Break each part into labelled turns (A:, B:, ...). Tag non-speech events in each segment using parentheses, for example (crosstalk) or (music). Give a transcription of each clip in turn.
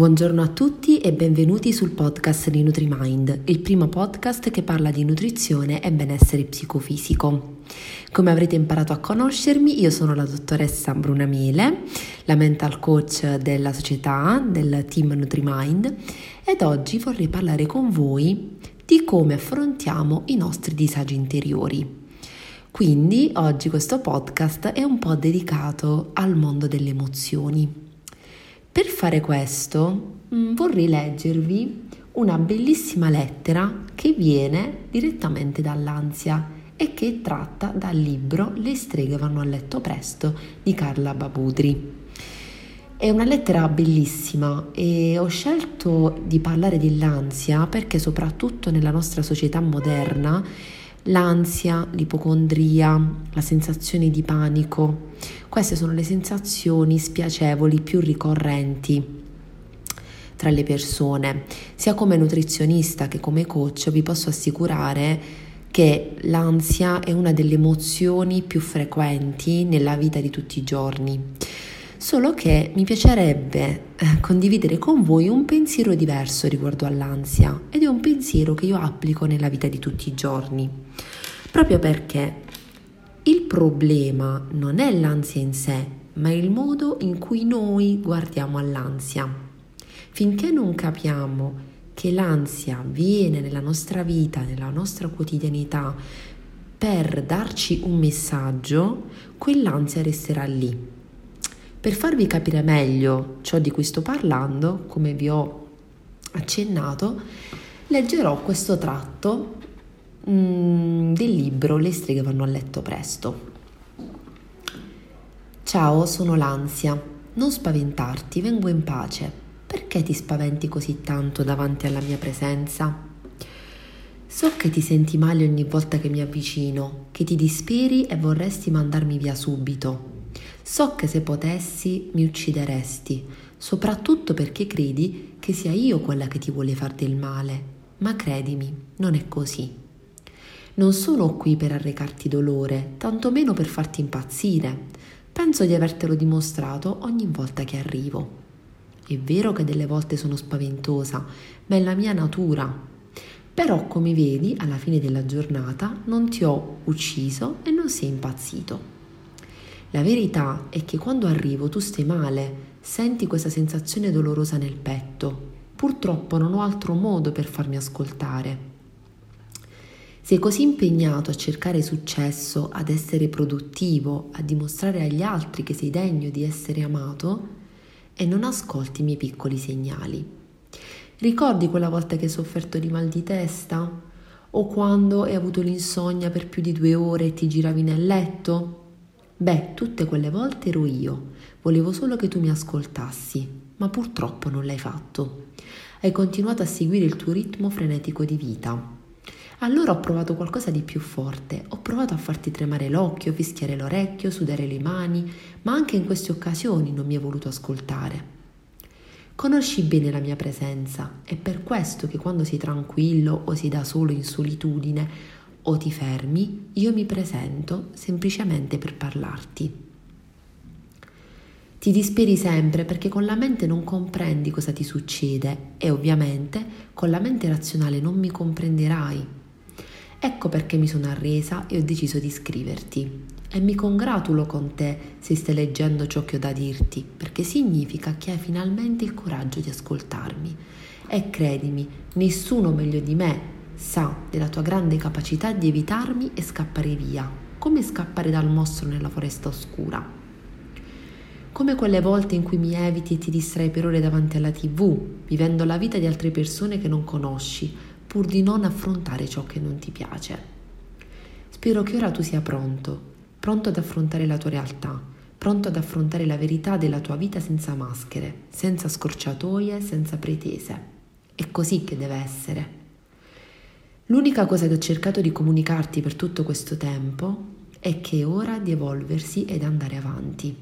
A: Buongiorno a tutti e benvenuti sul podcast di NutriMind, il primo podcast che parla di nutrizione e benessere psicofisico. Come avrete imparato a conoscermi, io sono la dottoressa Bruna Miele, la mental coach della società, del team NutriMind ed oggi vorrei parlare con voi di come affrontiamo i nostri disagi interiori. Quindi oggi questo podcast è un po' dedicato al mondo delle emozioni. Per fare questo mm, vorrei leggervi una bellissima lettera che viene direttamente dall'ansia e che è tratta dal libro Le streghe vanno a letto presto di Carla Babudri. È una lettera bellissima e ho scelto di parlare dell'ansia perché soprattutto nella nostra società moderna l'ansia, l'ipocondria, la sensazione di panico. Queste sono le sensazioni spiacevoli più ricorrenti tra le persone. Sia come nutrizionista che come coach vi posso assicurare che l'ansia è una delle emozioni più frequenti nella vita di tutti i giorni. Solo che mi piacerebbe eh, condividere con voi un pensiero diverso riguardo all'ansia ed è un pensiero che io applico nella vita di tutti i giorni. Proprio perché il problema non è l'ansia in sé, ma il modo in cui noi guardiamo all'ansia. Finché non capiamo che l'ansia viene nella nostra vita, nella nostra quotidianità, per darci un messaggio, quell'ansia resterà lì per farvi capire meglio ciò di cui sto parlando, come vi ho accennato, leggerò questo tratto mm, del libro Le streghe vanno a letto presto. Ciao, sono l'ansia. Non spaventarti, vengo in pace. Perché ti spaventi così tanto davanti alla mia presenza? So che ti senti male ogni volta che mi avvicino, che ti disperi e vorresti mandarmi via subito. So che se potessi mi uccideresti, soprattutto perché credi che sia io quella che ti vuole far del male, ma credimi, non è così. Non sono qui per arrecarti dolore, tantomeno per farti impazzire. Penso di avertelo dimostrato ogni volta che arrivo. È vero che delle volte sono spaventosa, ma è la mia natura. Però, come vedi, alla fine della giornata non ti ho ucciso e non sei impazzito. La verità è che quando arrivo tu stai male, senti questa sensazione dolorosa nel petto. Purtroppo non ho altro modo per farmi ascoltare. Sei così impegnato a cercare successo, ad essere produttivo, a dimostrare agli altri che sei degno di essere amato e non ascolti i miei piccoli segnali. Ricordi quella volta che hai sofferto di mal di testa? O quando hai avuto l'insonnia per più di due ore e ti giravi nel letto? Beh, tutte quelle volte ero io, volevo solo che tu mi ascoltassi, ma purtroppo non l'hai fatto. Hai continuato a seguire il tuo ritmo frenetico di vita. Allora ho provato qualcosa di più forte, ho provato a farti tremare l'occhio, fischiare l'orecchio, sudare le mani, ma anche in queste occasioni non mi hai voluto ascoltare. Conosci bene la mia presenza, è per questo che quando sei tranquillo o sei da solo in solitudine o ti fermi, io mi presento semplicemente per parlarti. Ti disperi sempre perché con la mente non comprendi cosa ti succede e ovviamente con la mente razionale non mi comprenderai. Ecco perché mi sono arresa e ho deciso di scriverti. E mi congratulo con te se stai leggendo ciò che ho da dirti, perché significa che hai finalmente il coraggio di ascoltarmi. E credimi, nessuno meglio di me sa della tua grande capacità di evitarmi e scappare via, come scappare dal mostro nella foresta oscura. Come quelle volte in cui mi eviti e ti distrai per ore davanti alla tv, vivendo la vita di altre persone che non conosci, pur di non affrontare ciò che non ti piace. Spero che ora tu sia pronto, pronto ad affrontare la tua realtà, pronto ad affrontare la verità della tua vita senza maschere, senza scorciatoie, senza pretese. È così che deve essere. L'unica cosa che ho cercato di comunicarti per tutto questo tempo è che è ora di evolversi ed andare avanti.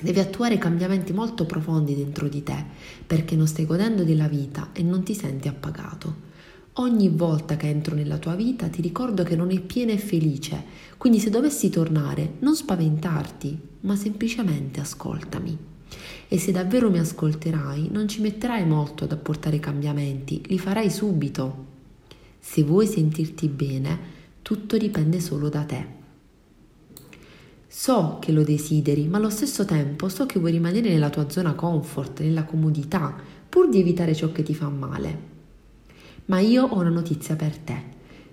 A: Devi attuare cambiamenti molto profondi dentro di te perché non stai godendo della vita e non ti senti appagato. Ogni volta che entro nella tua vita ti ricordo che non è piena e felice, quindi se dovessi tornare non spaventarti, ma semplicemente ascoltami. E se davvero mi ascolterai, non ci metterai molto ad apportare cambiamenti, li farai subito. Se vuoi sentirti bene, tutto dipende solo da te. So che lo desideri, ma allo stesso tempo so che vuoi rimanere nella tua zona comfort, nella comodità, pur di evitare ciò che ti fa male. Ma io ho una notizia per te.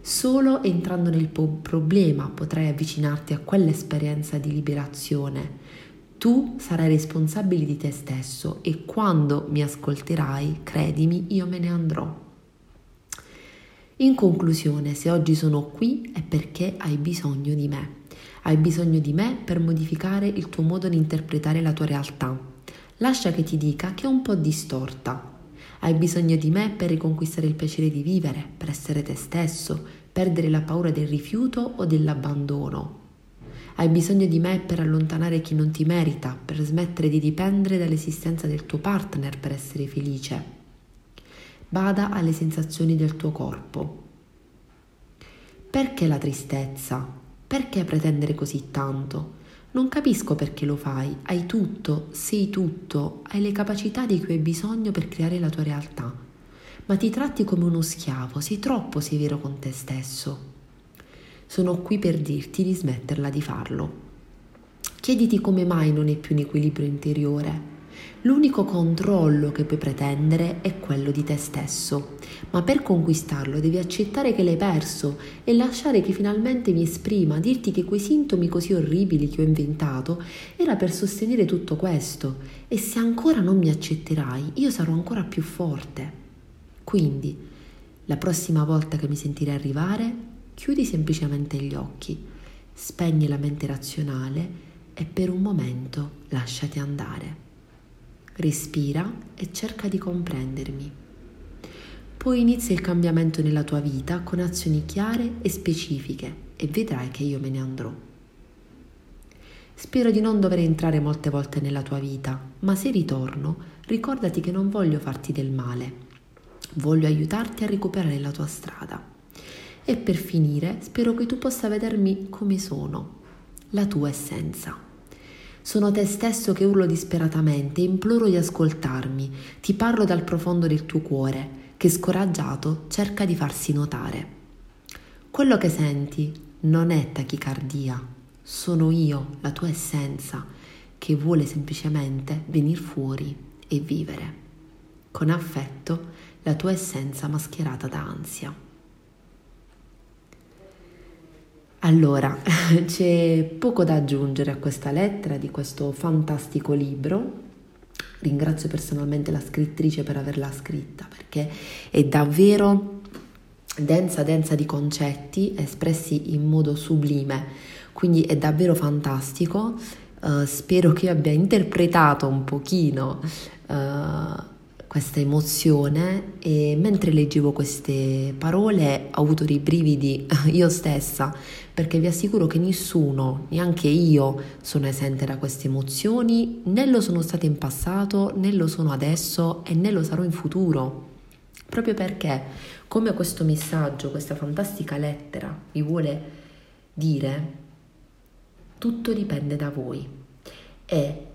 A: Solo entrando nel problema potrai avvicinarti a quell'esperienza di liberazione. Tu sarai responsabile di te stesso e quando mi ascolterai, credimi, io me ne andrò. In conclusione, se oggi sono qui è perché hai bisogno di me. Hai bisogno di me per modificare il tuo modo di interpretare la tua realtà. Lascia che ti dica che è un po' distorta. Hai bisogno di me per riconquistare il piacere di vivere, per essere te stesso, perdere la paura del rifiuto o dell'abbandono. Hai bisogno di me per allontanare chi non ti merita, per smettere di dipendere dall'esistenza del tuo partner per essere felice. Bada alle sensazioni del tuo corpo. Perché la tristezza? Perché pretendere così tanto? Non capisco perché lo fai. Hai tutto, sei tutto, hai le capacità di cui hai bisogno per creare la tua realtà. Ma ti tratti come uno schiavo, sei troppo severo con te stesso. Sono qui per dirti di smetterla di farlo. Chiediti come mai non hai più un equilibrio interiore L'unico controllo che puoi pretendere è quello di te stesso, ma per conquistarlo devi accettare che l'hai perso e lasciare che finalmente mi esprima, dirti che quei sintomi così orribili che ho inventato era per sostenere tutto questo. E se ancora non mi accetterai io sarò ancora più forte. Quindi, la prossima volta che mi sentirai arrivare, chiudi semplicemente gli occhi, spegni la mente razionale e per un momento lasciati andare respira e cerca di comprendermi. Poi inizia il cambiamento nella tua vita con azioni chiare e specifiche e vedrai che io me ne andrò. Spero di non dover entrare molte volte nella tua vita, ma se ritorno, ricordati che non voglio farti del male. Voglio aiutarti a recuperare la tua strada. E per finire, spero che tu possa vedermi come sono, la tua essenza. Sono te stesso che urlo disperatamente, imploro di ascoltarmi, ti parlo dal profondo del tuo cuore, che scoraggiato cerca di farsi notare. Quello che senti non è tachicardia, sono io, la tua essenza, che vuole semplicemente venire fuori e vivere. Con affetto, la tua essenza mascherata da ansia. Allora, (laughs) c'è poco da aggiungere a questa lettera di questo fantastico libro. Ringrazio personalmente la scrittrice per averla scritta perché è davvero densa densa di concetti espressi in modo sublime, quindi è davvero fantastico. Uh, spero che abbia interpretato un pochino uh, questa emozione e mentre leggevo queste parole ho avuto dei brividi (laughs) io stessa perché vi assicuro che nessuno, neanche io, sono esente da queste emozioni, né lo sono stato in passato, né lo sono adesso e né lo sarò in futuro. Proprio perché, come questo messaggio, questa fantastica lettera vi vuole dire, tutto dipende da voi e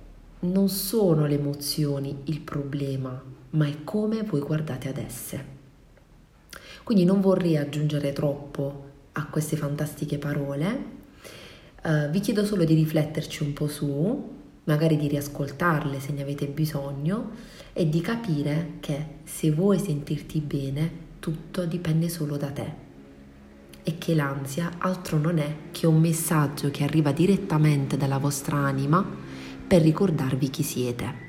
A: non sono le emozioni il problema, ma è come voi guardate ad esse. Quindi non vorrei aggiungere troppo a queste fantastiche parole, uh, vi chiedo solo di rifletterci un po' su, magari di riascoltarle se ne avete bisogno e di capire che se vuoi sentirti bene tutto dipende solo da te e che l'ansia altro non è che un messaggio che arriva direttamente dalla vostra anima per ricordarvi chi siete.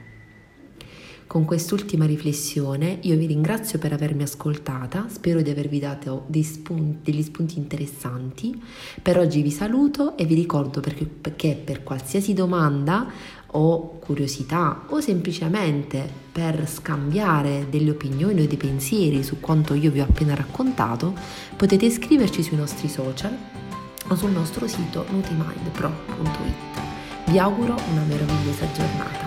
A: Con quest'ultima riflessione io vi ringrazio per avermi ascoltata, spero di avervi dato spunti, degli spunti interessanti. Per oggi vi saluto e vi ricordo perché, perché per qualsiasi domanda o curiosità o semplicemente per scambiare delle opinioni o dei pensieri su quanto io vi ho appena raccontato, potete iscriverci sui nostri social o sul nostro sito nutimindpro.it. Vi auguro una meravigliosa giornata.